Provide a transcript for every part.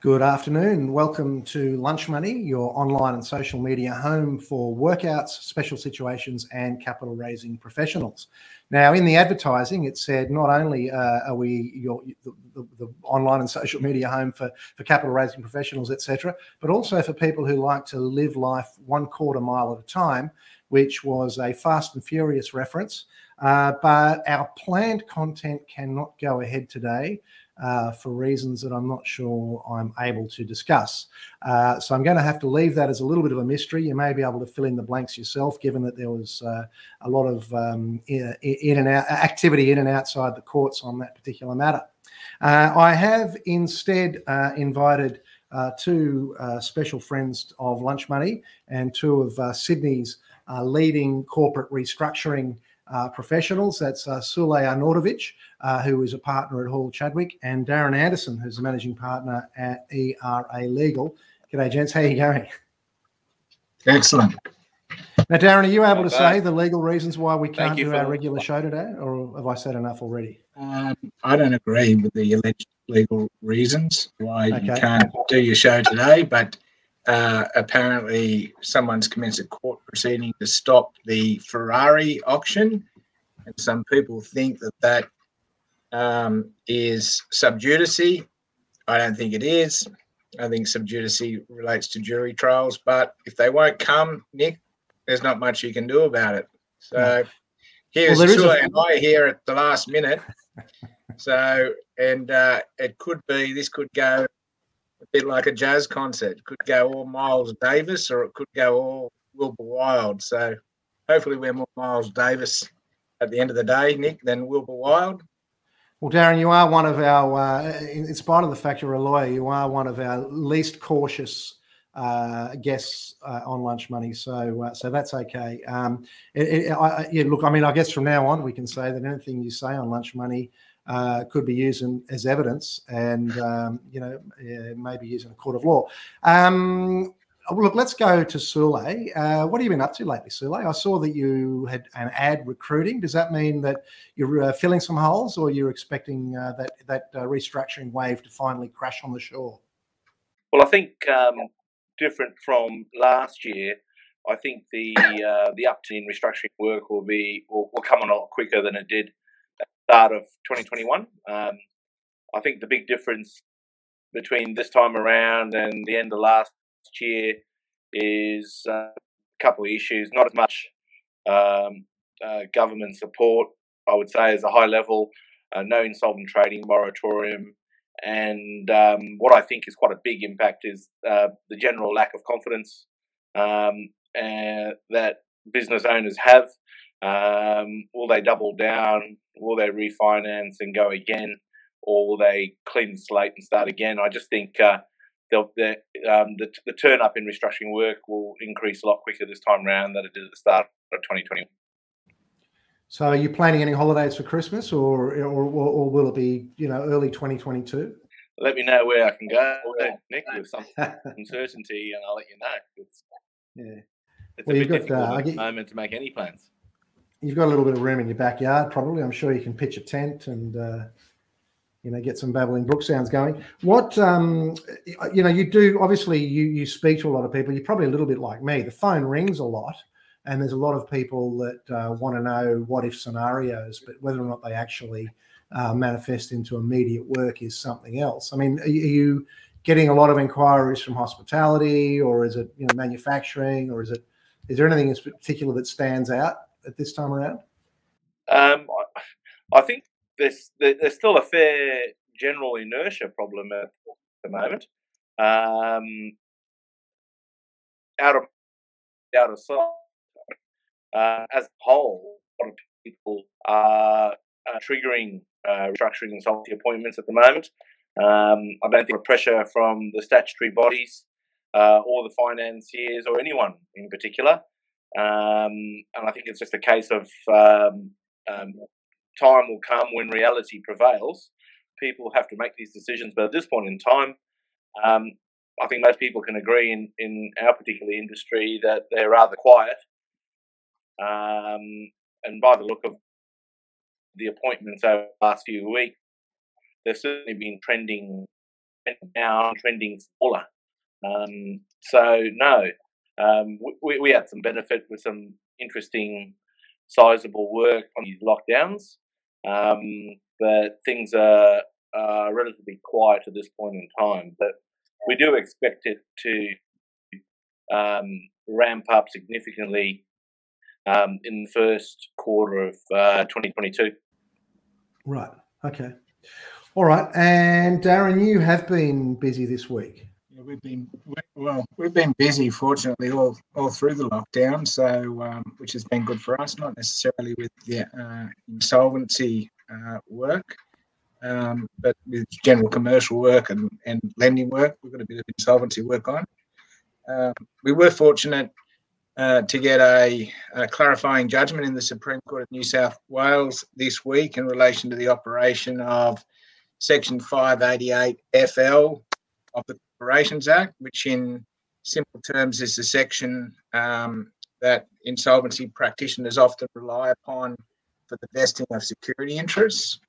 Good afternoon. Welcome to Lunch Money, your online and social media home for workouts, special situations, and capital raising professionals. Now, in the advertising, it said not only uh, are we your, the, the, the, online and social media home for, for capital raising professionals, etc., but also for people who like to live life one quarter mile at a time, which was a Fast and Furious reference. Uh, but our planned content cannot go ahead today uh, for reasons that I'm not sure I'm able to discuss. Uh, so I'm going to have to leave that as a little bit of a mystery. You may be able to fill in the blanks yourself, given that there was uh, a lot of um, in, in, and out activity in and outside the courts on that particular matter. Uh, I have instead uh, invited uh, two special friends of Lunch Money and two of Sydney's leading corporate restructuring uh, professionals. That's uh, Sule Arnautovic, uh, who is a partner at Hall Chadwick, and Darren Anderson, who's a managing partner at ERA Legal. G'day, gents. How are you going? Excellent. Now, Darren, are you able to say the legal reasons why we can't do our regular show today, or have I said enough already? Um, I don't agree with the alleged legal reasons why okay. you can't do your show today, but uh, apparently someone's commenced a court proceeding to stop the Ferrari auction, and some people think that that um, is sub judice. I don't think it is. I think sub judice relates to jury trials, but if they won't come, Nick, there's not much you can do about it. So here's well, Sule a- and I here at the last minute. so and uh, it could be this could go a bit like a jazz concert. It could go all Miles Davis or it could go all Wilbur Wilde. So hopefully we're more Miles Davis at the end of the day, Nick, than Wilbur Wilde. Well, Darren, you are one of our, uh, in spite of the fact you're a lawyer, you are one of our least cautious uh, guests uh, on Lunch Money. So, uh, so that's okay. Um, it, it, I, yeah, look, I mean, I guess from now on we can say that anything you say on Lunch Money uh, could be used in, as evidence and um, you know maybe used in a court of law. Um, look, let's go to Sule. Uh, what have you been up to lately, Sule? I saw that you had an ad recruiting. Does that mean that you're uh, filling some holes, or you're expecting uh, that that uh, restructuring wave to finally crash on the shore? Well, I think um, different from last year. I think the uh, the upturn in restructuring work will be will, will come on a lot quicker than it did start of 2021. Um, I think the big difference between this time around and the end of last year is uh, a couple of issues. Not as much um, uh, government support, I would say, as a high level, uh, no insolvent trading moratorium, and um, what I think is quite a big impact is uh, the general lack of confidence um, that business owners have um, will they double down? Will they refinance and go again? Or will they clean the slate and start again? I just think uh, the, um, the, the turn up in restructuring work will increase a lot quicker this time around than it did at the start of 2020. So, are you planning any holidays for Christmas, or or, or will it be you know early 2022? Let me know where I can go, Nick, with some uncertainty, and I'll let you know. It's, yeah, it's well, a bit got, difficult uh, at the moment to make any plans you've got a little bit of room in your backyard, probably. I'm sure you can pitch a tent and uh, you know get some babbling brook sounds going. What um, you know, you do obviously you you speak to a lot of people. You're probably a little bit like me. The phone rings a lot, and there's a lot of people that uh, want to know what if scenarios, but whether or not they actually uh, manifest into immediate work is something else. I mean, are you getting a lot of inquiries from hospitality, or is it you know manufacturing, or is it is there anything in particular that stands out? At this time around? Um, I think there's there's still a fair general inertia problem at the moment. Um, out of out of sight, uh, as a whole, a lot of people are, are triggering uh, restructuring insolvency appointments at the moment. Um, I don't think the pressure from the statutory bodies uh, or the financiers or anyone in particular um, and I think it's just a case of um, um, time will come when reality prevails. People have to make these decisions, but at this point in time, um, I think most people can agree in, in our particular industry that they're rather quiet. Um, and by the look of the appointments over the last few weeks, they've certainly been trending now trending smaller. Um, so no, um, we, we had some benefit with some interesting, sizable work on these lockdowns, um, but things are, relatively quiet at this point in time. But we do expect it to um, ramp up significantly um, in the first quarter of uh, 2022. Right. Okay. All right. And Darren, you have been busy this week. We've been well. We've been busy, fortunately, all all through the lockdown. So, um, which has been good for us, not necessarily with the uh, insolvency uh, work, um, but with general commercial work and, and lending work. We've got a bit of insolvency work on. Um, we were fortunate uh, to get a, a, clarifying judgment in the Supreme Court of New South Wales this week in relation to the operation of Section 588 FL of the Corporations Act, which in simple terms is the section um, that insolvency practitioners often rely upon for the vesting of security interests.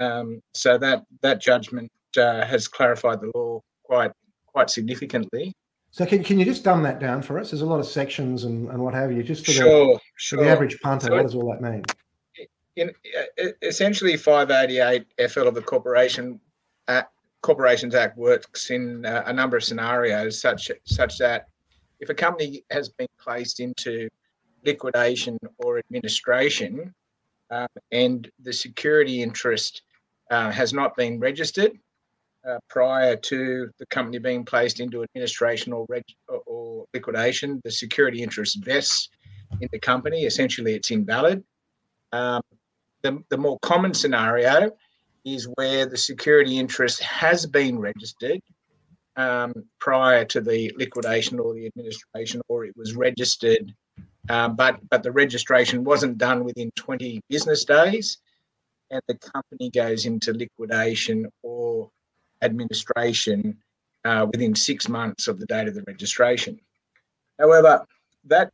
Um, so that that judgment uh, has clarified the law quite quite significantly. So can, can you just dumb that down for us? There's a lot of sections and, and what have you. Just for sure, the, sure. For the average punter, so what does all that mean? In, essentially, 588 FL of the Corporation uh, Corporations Act works in uh, a number of scenarios, such such that if a company has been placed into liquidation or administration, um, and the security interest uh, has not been registered, uh, prior to the company being placed into administration or, reg- or liquidation, the security interest vests in the company. Essentially, it's invalid. Um, the, the more common scenario is where the security interest has been registered um, prior to the liquidation or the administration, or it was registered, um, but but the registration wasn't done within 20 business days, and the company goes into liquidation or administration uh, within six months of the date of the registration. However, that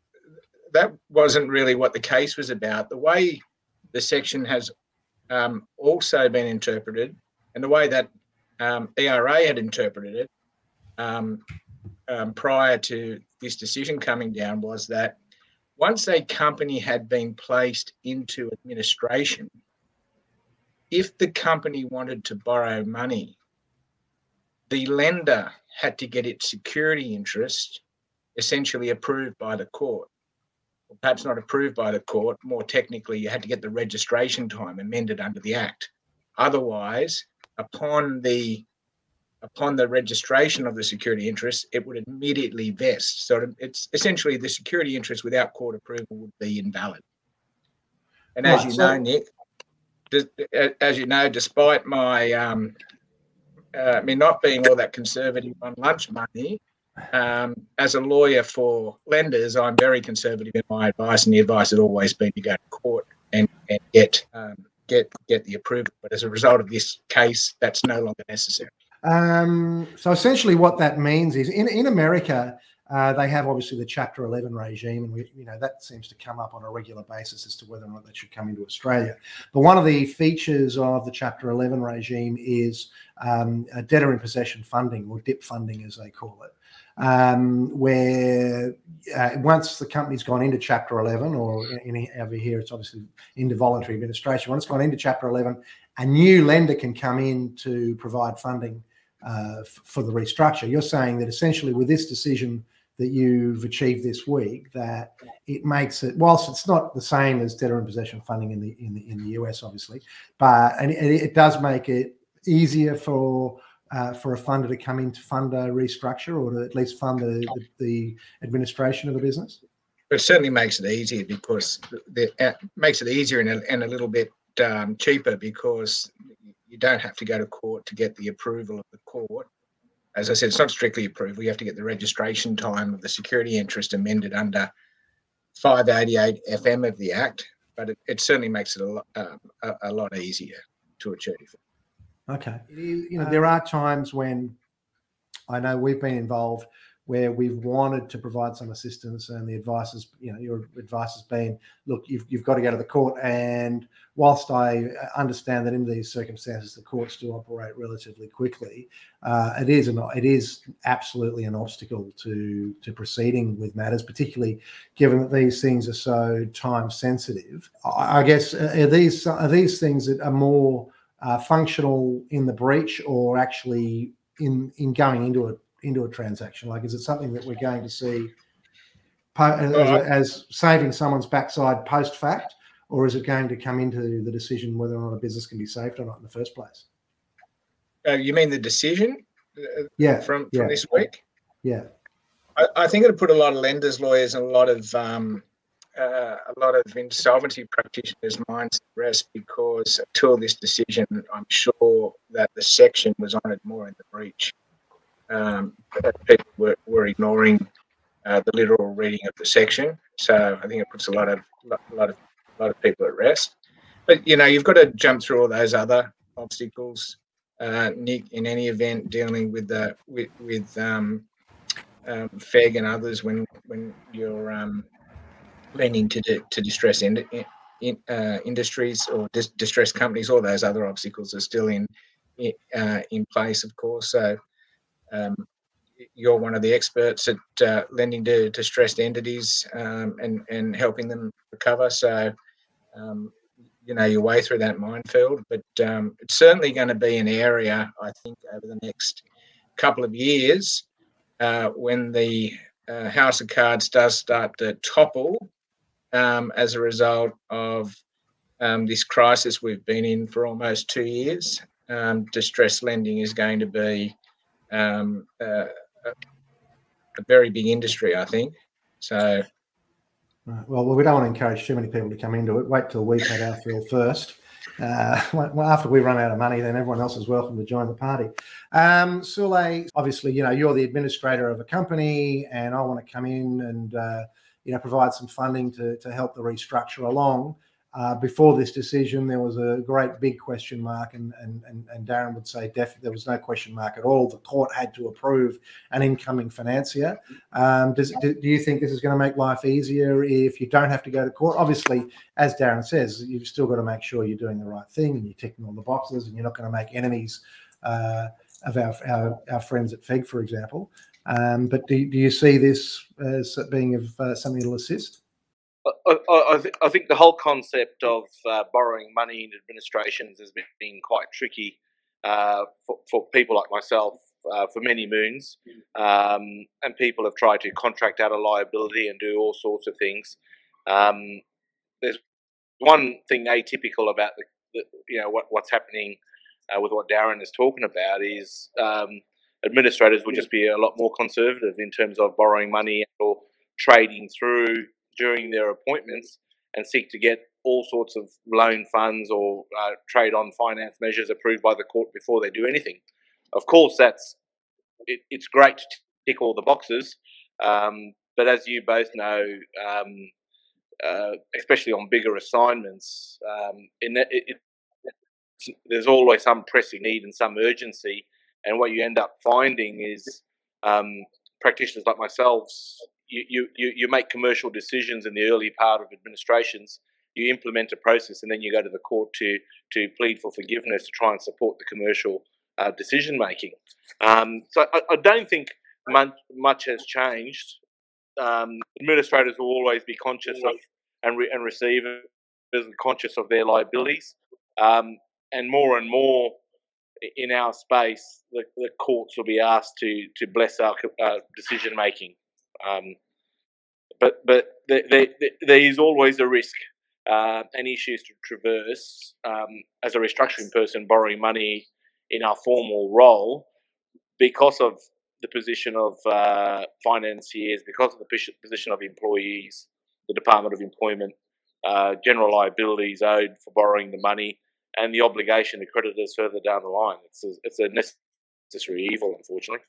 that wasn't really what the case was about. The way the section has um, also been interpreted, and the way that um, ERA had interpreted it um, um, prior to this decision coming down was that once a company had been placed into administration, if the company wanted to borrow money the lender had to get its security interest essentially approved by the court. Perhaps not approved by the court, more technically, you had to get the registration time amended under the Act. Otherwise, upon the upon the registration of the security interest, it would immediately vest. So it's essentially the security interest without court approval would be invalid. And as right, you so- know, Nick, as you know, despite my um, uh, me not being all that conservative on lunch money, um, as a lawyer for lenders, I'm very conservative in my advice, and the advice has always been to go to court and, and get um, get get the approval. But as a result of this case, that's no longer necessary. Um, so essentially, what that means is in in America, uh, they have obviously the Chapter 11 regime, and we, you know that seems to come up on a regular basis as to whether or not that should come into Australia. But one of the features of the Chapter 11 regime is um, debtor in possession funding, or DIP funding, as they call it, um, where uh, once the company's gone into Chapter 11, or over here it's obviously into voluntary administration. Once it's gone into Chapter 11, a new lender can come in to provide funding. Uh, f- for the restructure, you're saying that essentially with this decision, that you've achieved this week that it makes it whilst it's not the same as debtor in possession funding in the in the in the US obviously but and it, it does make it easier for uh, for a funder to come in to fund a restructure or to at least fund the, the, the administration of the business it certainly makes it easier because it uh, makes it easier and a, and a little bit um, cheaper because you don't have to go to court to get the approval of the court as I said, it's not strictly approval. You have to get the registration time of the security interest amended under 588 FM of the Act, but it, it certainly makes it a lot, um, a, a, lot easier to achieve. Okay. You know, there are times when I know we've been involved where we've wanted to provide some assistance and the advice is you know, your advice has been, look, you've, you've got to go to the court. And whilst I understand that in these circumstances, the courts do operate relatively quickly, uh, it is an, it is absolutely an obstacle to, to proceeding with matters, particularly given that these things are so time sensitive. I, I guess, are these, are these things that are more uh, functional in the breach or actually in, in going into it into a transaction? Like, is it something that we're going to see as, as saving someone's backside post fact, or is it going to come into the decision whether or not a business can be saved or not in the first place? Uh, you mean the decision? Uh, yeah. From, from yeah. this week? Yeah. I, I, think it'll put a lot of lenders, lawyers, and a lot of um, uh, a lot of insolvency practitioners' minds at rest because until this decision, I'm sure that the section was on it more in the breach um, people were, were ignoring uh, the literal reading of the section. So I think it puts a lot of a lot of a lot of people at rest. But you know, you've got to jump through all those other obstacles. Uh, Nick, in any event, dealing with the with with um, um, FEG and others when when you're um, lending to to distress in, in uh, industries or dis- distressed companies, all those other obstacles are still in uh, in place, of course. So um, you're one of the experts at uh, lending to distressed entities um, and and helping them recover. So, um, you know your way through that minefield. But um, it's certainly going to be an area I think over the next couple of years uh, when the uh, house of cards does start to topple um, as a result of um, this crisis we've been in for almost two years. Um, distress lending is going to be um, uh, a very big industry, I think. So, right. well, we don't want to encourage too many people to come into it. Wait till we've had our fill first. Uh, well, after we run out of money, then everyone else is welcome to join the party. Um, Sule, obviously, you know you're the administrator of a company, and I want to come in and uh, you know provide some funding to to help the restructure along. Uh, before this decision, there was a great big question mark, and and and, and Darren would say def- there was no question mark at all. The court had to approve an incoming financier. Um, does do, do you think this is going to make life easier if you don't have to go to court? Obviously, as Darren says, you've still got to make sure you're doing the right thing and you're ticking all the boxes, and you're not going to make enemies uh, of our, our, our friends at FEG, for example. Um, but do, do you see this as being of uh, something that'll assist? I, I, th- I, think the whole concept of uh, borrowing money in administrations has been quite tricky uh, for, for, people like myself uh, for many moons. Um, and people have tried to contract out a liability and do all sorts of things. Um, there's one thing atypical about the, the you know what, what's happening uh, with what Darren is talking about is um, administrators will just be a lot more conservative in terms of borrowing money or trading through during their appointments and seek to get all sorts of loan funds or uh, trade on finance measures approved by the court before they do anything. Of course, that's it, it's great to tick all the boxes, um, but as you both know, um, uh, especially on bigger assignments, um, in it, it, there's always some pressing need and some urgency, and what you end up finding is um, practitioners like myself you, you, you make commercial decisions in the early part of administrations. You implement a process, and then you go to the court to to plead for forgiveness to try and support the commercial uh, decision making. Um, so I, I, don't think much, much has changed. Um, administrators will always be conscious of and re, and receivers conscious of their liabilities, um, and more and more in our space, the, the, courts will be asked to to bless our uh, decision making. Um, but but there, there, there is always a risk uh, and issues to traverse um, as a restructuring person borrowing money in our formal role because of the position of uh, financiers, because of the position of employees, the Department of Employment, uh, general liabilities owed for borrowing the money, and the obligation to creditors further down the line. It's a, it's a necessary evil, unfortunately.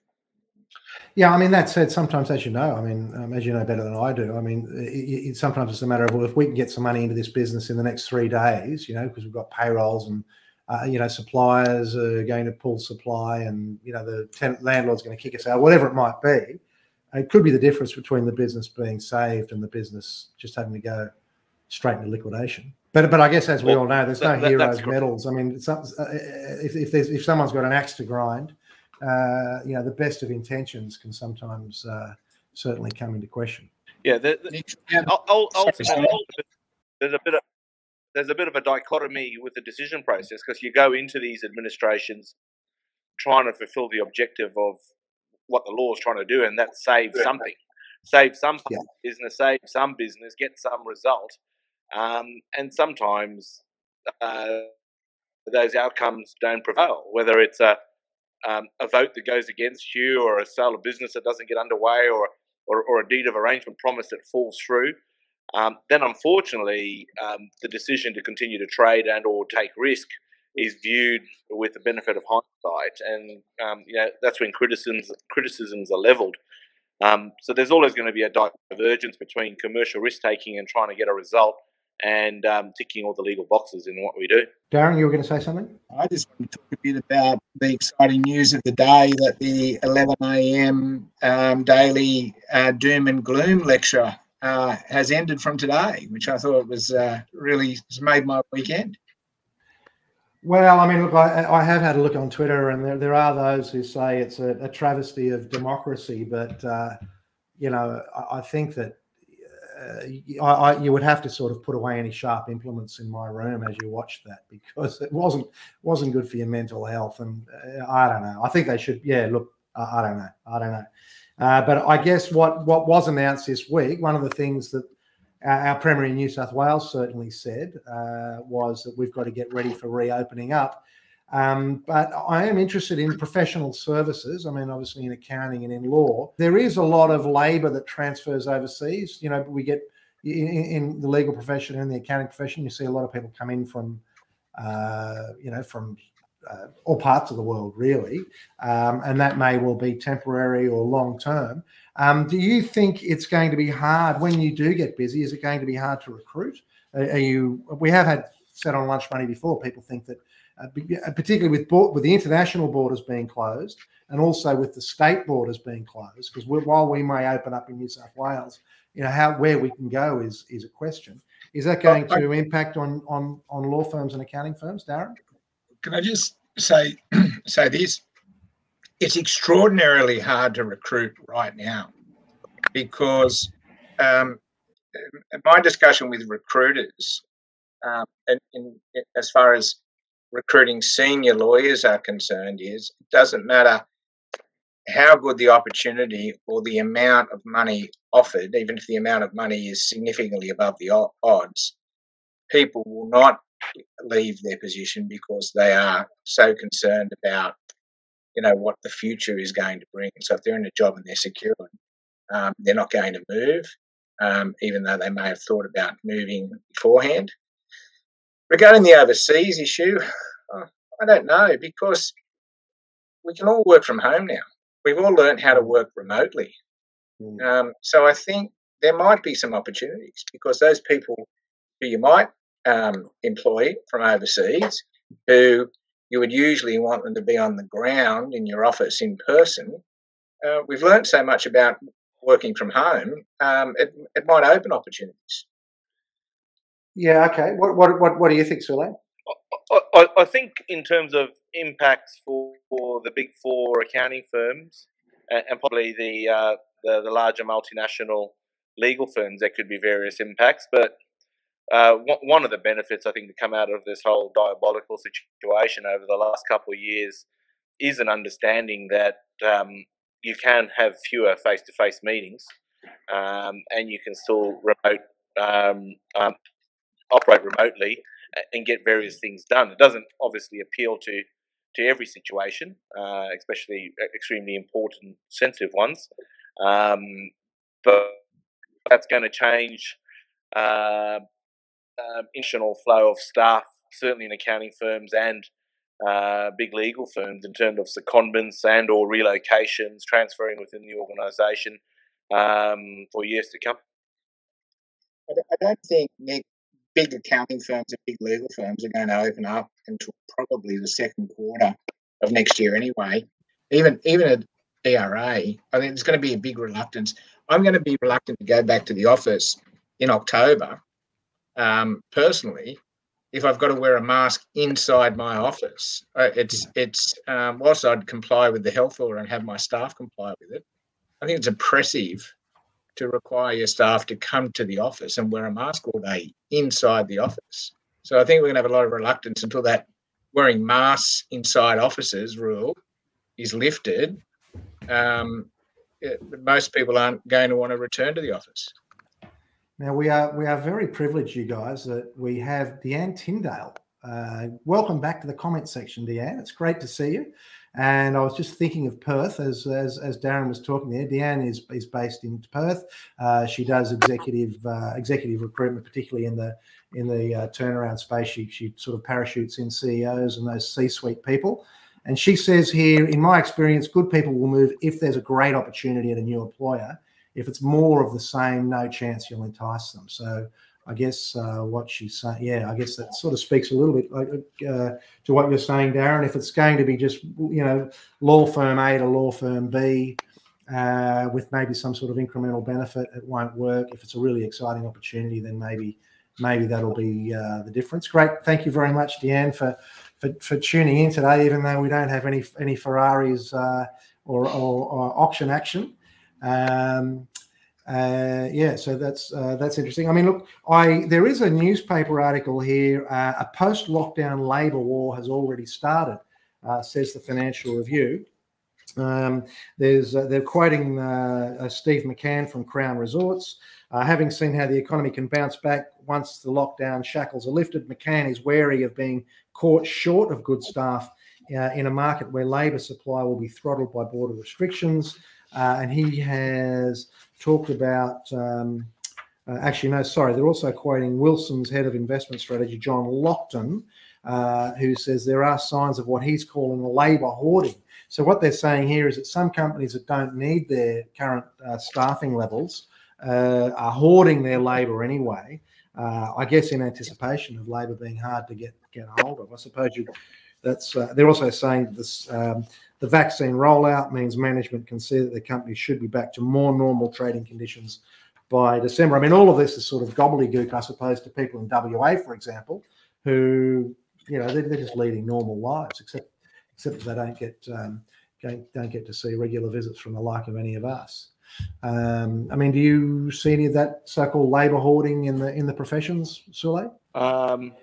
Yeah, I mean that said, sometimes, as you know, I mean, um, as you know better than I do, I mean, it, it, sometimes it's a matter of well, if we can get some money into this business in the next three days, you know, because we've got payrolls and uh, you know suppliers are going to pull supply, and you know the tenant landlord's going to kick us out, whatever it might be. It could be the difference between the business being saved and the business just having to go straight into liquidation. But but I guess as we well, all know, there's that, no heroes medals. I mean, uh, if if, there's, if someone's got an axe to grind, uh, you know, the best of intentions can sometimes uh, certainly come into question. Yeah, the, the, I'll, I'll, there's a bit of there's a bit of a dichotomy with the decision process because you go into these administrations trying to fulfil the objective of what the law is trying to do, and that save something, save some yeah. business, save some business, get some result, um, and sometimes uh, those outcomes don't prevail. Whether it's a um, a vote that goes against you, or a sale of business that doesn't get underway, or or, or a deed of arrangement promise that falls through, um, then unfortunately um, the decision to continue to trade and or take risk is viewed with the benefit of hindsight, and um, you know that's when criticisms criticisms are levelled. Um, so there's always going to be a divergence between commercial risk taking and trying to get a result, and um, ticking all the legal boxes in what we do. Darren, you were going to say something? I just want to talk a bit about the exciting news of the day that the 11 a.m. Um, daily uh, doom and gloom lecture uh, has ended from today, which I thought was uh, really has made my weekend. Well, I mean, look, I, I, have had a look on Twitter, and there, there are those who say it's a, a travesty of democracy. But uh, you know, I, I think that uh, I, you would have to sort of put away any sharp implements in my room as you watched that because it wasn't wasn't good for your mental health. And uh, I don't know. I think they should. Yeah, look, I, don't know. I don't know. Uh, but I guess what what was announced this week, one of the things that our, Premier in New South Wales certainly said uh, was that we've got to get ready for reopening up. Um, but I am interested in professional services. I mean, obviously in accounting and in law, there is a lot of labour that transfers overseas. You know, we get in, in, the legal profession and the accounting profession, you see a lot of people come in from, uh, you know, from uh, all parts of the world, really, um, and that may well be temporary or long term. Um, do you think it's going to be hard when you do get busy? Is it going to be hard to recruit? Are, are you? We have had said on lunch money before. People think that, uh, uh particularly with with the international borders being closed, and also with the state borders being closed, because while we may open up in New South Wales, you know how where we can go is is a question. Is that going to impact on on on law firms and accounting firms, Darren? Can I just say say this? it's extraordinarily hard to recruit right now because um, my discussion with recruiters, um, and, and, as far as recruiting senior lawyers are concerned, is it doesn't matter how good the opportunity or the amount of money offered, even if the amount of money is significantly above the odds, people will not leave their position because they are so concerned about you know what the future is going to bring. So if they're in a job and they're secure, um, they're not going to move, um, even though they may have thought about moving beforehand. Regarding the overseas issue, uh, I don't know because we can all work from home now. We've all learned how to work remotely. Mm. Um, so I think there might be some opportunities because those people who you might um, employ from overseas who you would usually want them to be on the ground in your office in person. Uh, we've learned so much about working from home, um, it, it might open opportunities. Yeah, okay. What, what, what, what do you think, Sule? I, I, think in terms of impacts for, for the big four accounting firms and, and probably the, uh, the, the larger multinational legal firms, there could be various impacts. But uh, one of the benefits I think to come out of this whole diabolical situation over the last couple of years is an understanding that um, you can have fewer face-to-face meetings, um, and you can still remote um, um operate remotely and get various things done. It doesn't obviously appeal to to every situation, uh, especially extremely important, sensitive ones, um, but that's going to change. Uh, um, international flow of staff, certainly in accounting firms and uh, big legal firms, in terms of secondments and or relocations, transferring within the organisation um, for years to come. I don't think Nick, big accounting firms and big legal firms are going to open up until probably the second quarter of next year anyway. Even even at ERA, I think there's going to be a big reluctance. I'm going to be reluctant to go back to the office in October, um, personally, if I've got to wear a mask inside my office. Uh, it's it's um, whilst I'd comply with the health order and have my staff comply with it, I think it's oppressive to require your staff to come to the office and wear a mask all day inside the office. So I think we're going to have a lot of reluctance until that wearing masks inside offices rule is lifted. Um, it, most people aren't going to want to return to the office. Now we are we are very privileged, you guys, that we have Deanne Tyndale. Uh, welcome back to the comment section, Deanne. It's great to see you. And I was just thinking of Perth as as, as Darren was talking there. Deanne is is based in Perth. Uh, she does executive uh, executive recruitment, particularly in the in the uh, turnaround space. She she sort of parachutes in CEOs and those C-suite people. And she says here, in my experience, good people will move if there's a great opportunity at a new employer if it's more of the same, no chance you'll entice them. So I guess uh, what she's saying, yeah, I guess that sort of speaks a little bit uh, to what you're saying, Darren. If it's going to be just, you know, law firm A to law firm B uh, with maybe some sort of incremental benefit, it won't work. If it's a really exciting opportunity, then maybe maybe that'll be uh, the difference. Great, thank you very much, Deanne, for, for for tuning in today. Even though we don't have any any Ferraris uh, or, or, or auction action. Um, uh, yeah, so that's uh, that's interesting. I mean, look, I there is a newspaper article here. Uh, a post-lockdown labour war has already started, uh, says the Financial Review. Um, there's uh, they're quoting uh, Steve McCann from Crown Resorts. having seen how the economy can bounce back once the lockdown shackles are lifted, McCann is wary of being caught short of good staff in a market where labour supply will be throttled by border restrictions. Uh, and he has talked about. Um, uh, actually, no, sorry. They're also quoting Wilson's head of investment strategy, John Lockton, uh, who says there are signs of what he's calling labour hoarding. So what they're saying here is that some companies that don't need their current uh, staffing levels uh, are hoarding their labour anyway. Uh, I guess in anticipation of labour being hard to get get hold of. I suppose you. That's. they're also saying that this. Um, the vaccine rollout means management can see that the company should be back to more normal trading conditions by December. I mean, all of this is sort of gobbledygook, I suppose, to people in WA, for example, who you know they're, they're just leading normal lives, except except that they don't get um, don't get to see regular visits from the like of any of us. Um, I mean, do you see any of that so-called labour hoarding in the in the professions, Sule? Um,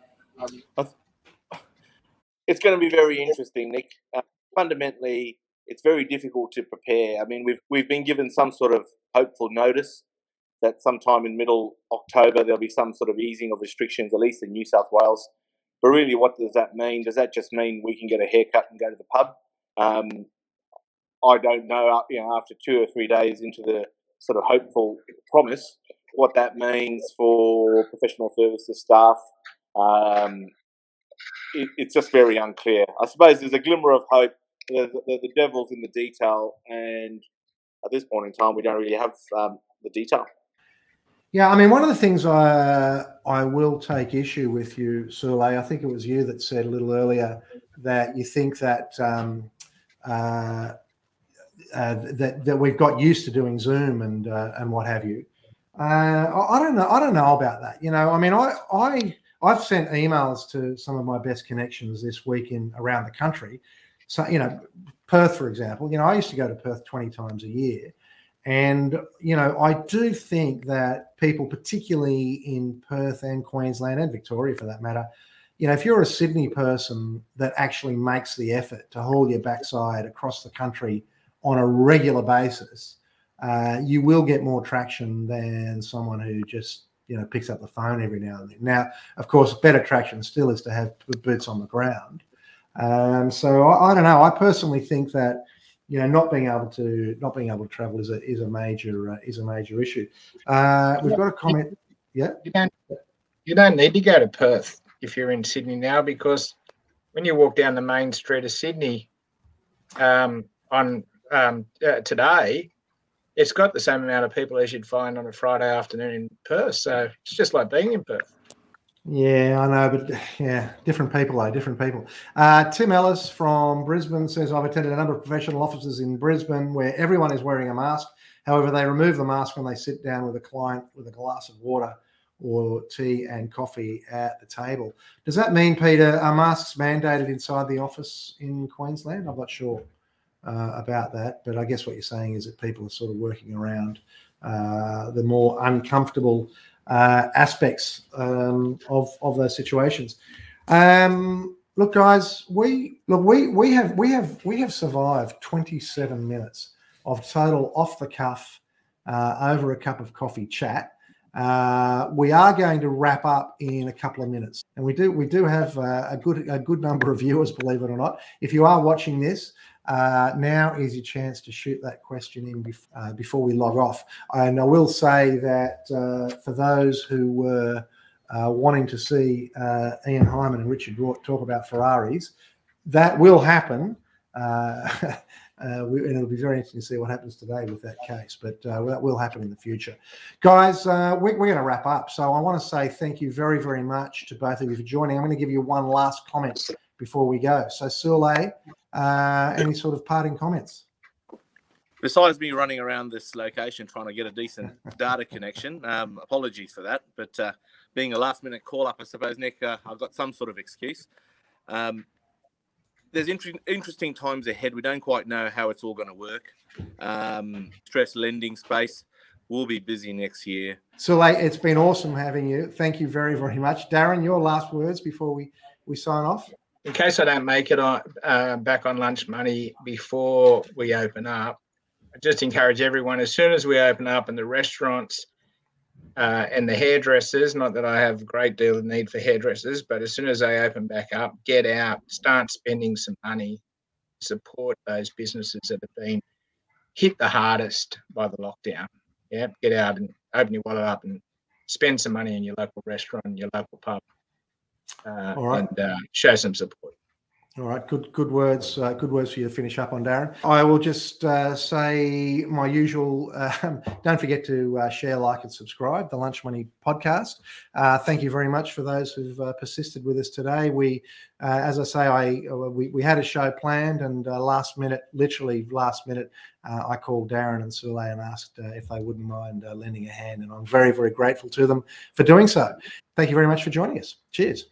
it's going to be very interesting, Nick. Uh, fundamentally, it's very difficult to prepare. I mean, we've we've been given some sort of hopeful notice that sometime in middle October there'll be some sort of easing of restrictions, at least in New South Wales. But really, what does that mean? Does that just mean we can get a haircut and go to the pub? Um, I don't know. You know, after two or three days into the sort of hopeful promise, what that means for professional services staff. Um, it, it's just very unclear. I suppose there's a glimmer of hope the, the, devil's in the detail, and at this point in time, we don't really have um, the detail. Yeah, I mean, one of the things I I will take issue with you, Sule. I think it was you that said a little earlier that you think that um, uh, uh, that that we've got used to doing Zoom and uh, and what have you. Uh, I, I don't know. I don't know about that. You know, I mean, I I I've sent emails to some of my best connections this week in around the country, so, you know, Perth, for example, you know, I used to go to Perth 20 times a year. And, you know, I do think that people, particularly in Perth and Queensland and Victoria for that matter, you know, if you're a Sydney person that actually makes the effort to haul your backside across the country on a regular basis, uh, you will get more traction than someone who just, you know, picks up the phone every now and then. Now, of course, better traction still is to have boots on the ground. Um, so I, I, don't know. I personally think that you know not being able to not being able to travel is a is a major uh, is a major issue. Uh, we've got a comment. Yeah, you don't you don't need to go to Perth if you're in Sydney now because when you walk down the main street of Sydney um, on um, uh, today, it's got the same amount of people as you'd find on a Friday afternoon in Perth. So it's just like being in Perth. Yeah, I know, but yeah, different people though, different people. Uh, Tim Ellis from Brisbane says, I've attended a number of professional offices in Brisbane where everyone is wearing a mask. However, they remove the mask when they sit down with a client with a glass of water or tea and coffee at the table. Does that mean, Peter, are masks mandated inside the office in Queensland? I'm not sure uh, about that, but I guess what you're saying is that people are sort of working around uh, the more uncomfortable uh, aspects um, of of those situations. Um, look, guys, we look we we have we have we have survived 27 minutes of total off the cuff uh, over a cup of coffee chat. Uh, we are going to wrap up in a couple of minutes, and we do we do have uh, a good a good number of viewers, believe it or not. If you are watching this, uh, now is your chance to shoot that question in bef- uh, before we log off. And I will say that uh, for those who were uh, wanting to see Ian Hyman and Richard Rort talk about Ferraris, that will happen. Uh, we, and it'll be very interesting to see what happens today with that case, but uh, that will happen in the future. Guys, uh, we, are going to wrap up. So I want to say thank you very, very much to both of you for joining. I'm going to give you one last comment before we go. So, Sule, uh, any sort of parting comments? Besides me running around this location trying to get a decent data connection, um, apologies for that. But uh, being a last minute call up, I suppose, Nick, uh, I've got some sort of excuse. Um, there's inter- interesting times ahead. We don't quite know how it's all going to work. Um, stress lending space will be busy next year. So, like, it's been awesome having you. Thank you very, very much, Darren. Your last words before we we sign off. In case I don't make it on uh, back on lunch money before we open up, I just encourage everyone as soon as we open up and the restaurants uh, and the hairdressers. Not that I have a great deal of need for hairdressers, but as soon as they open back up, get out, start spending some money, support those businesses that have been hit the hardest by the lockdown. Yeah, get out and open your wallet up and spend some money in your local restaurant, your local pub, uh, and uh, show some support. All right, good good words. Uh, good words for you to finish up on, Darren. I will just uh, say my usual. Um, don't forget to uh, share, like, and subscribe the Lunch Money podcast. Uh, thank you very much for those who've uh, persisted with us today. We, uh, as I say, I we, we had a show planned, and last minute, literally last minute, I called Darren and Sule and asked if they wouldn't mind lending a hand, and I'm very very grateful to them for doing so. Thank you very much for joining us. Cheers.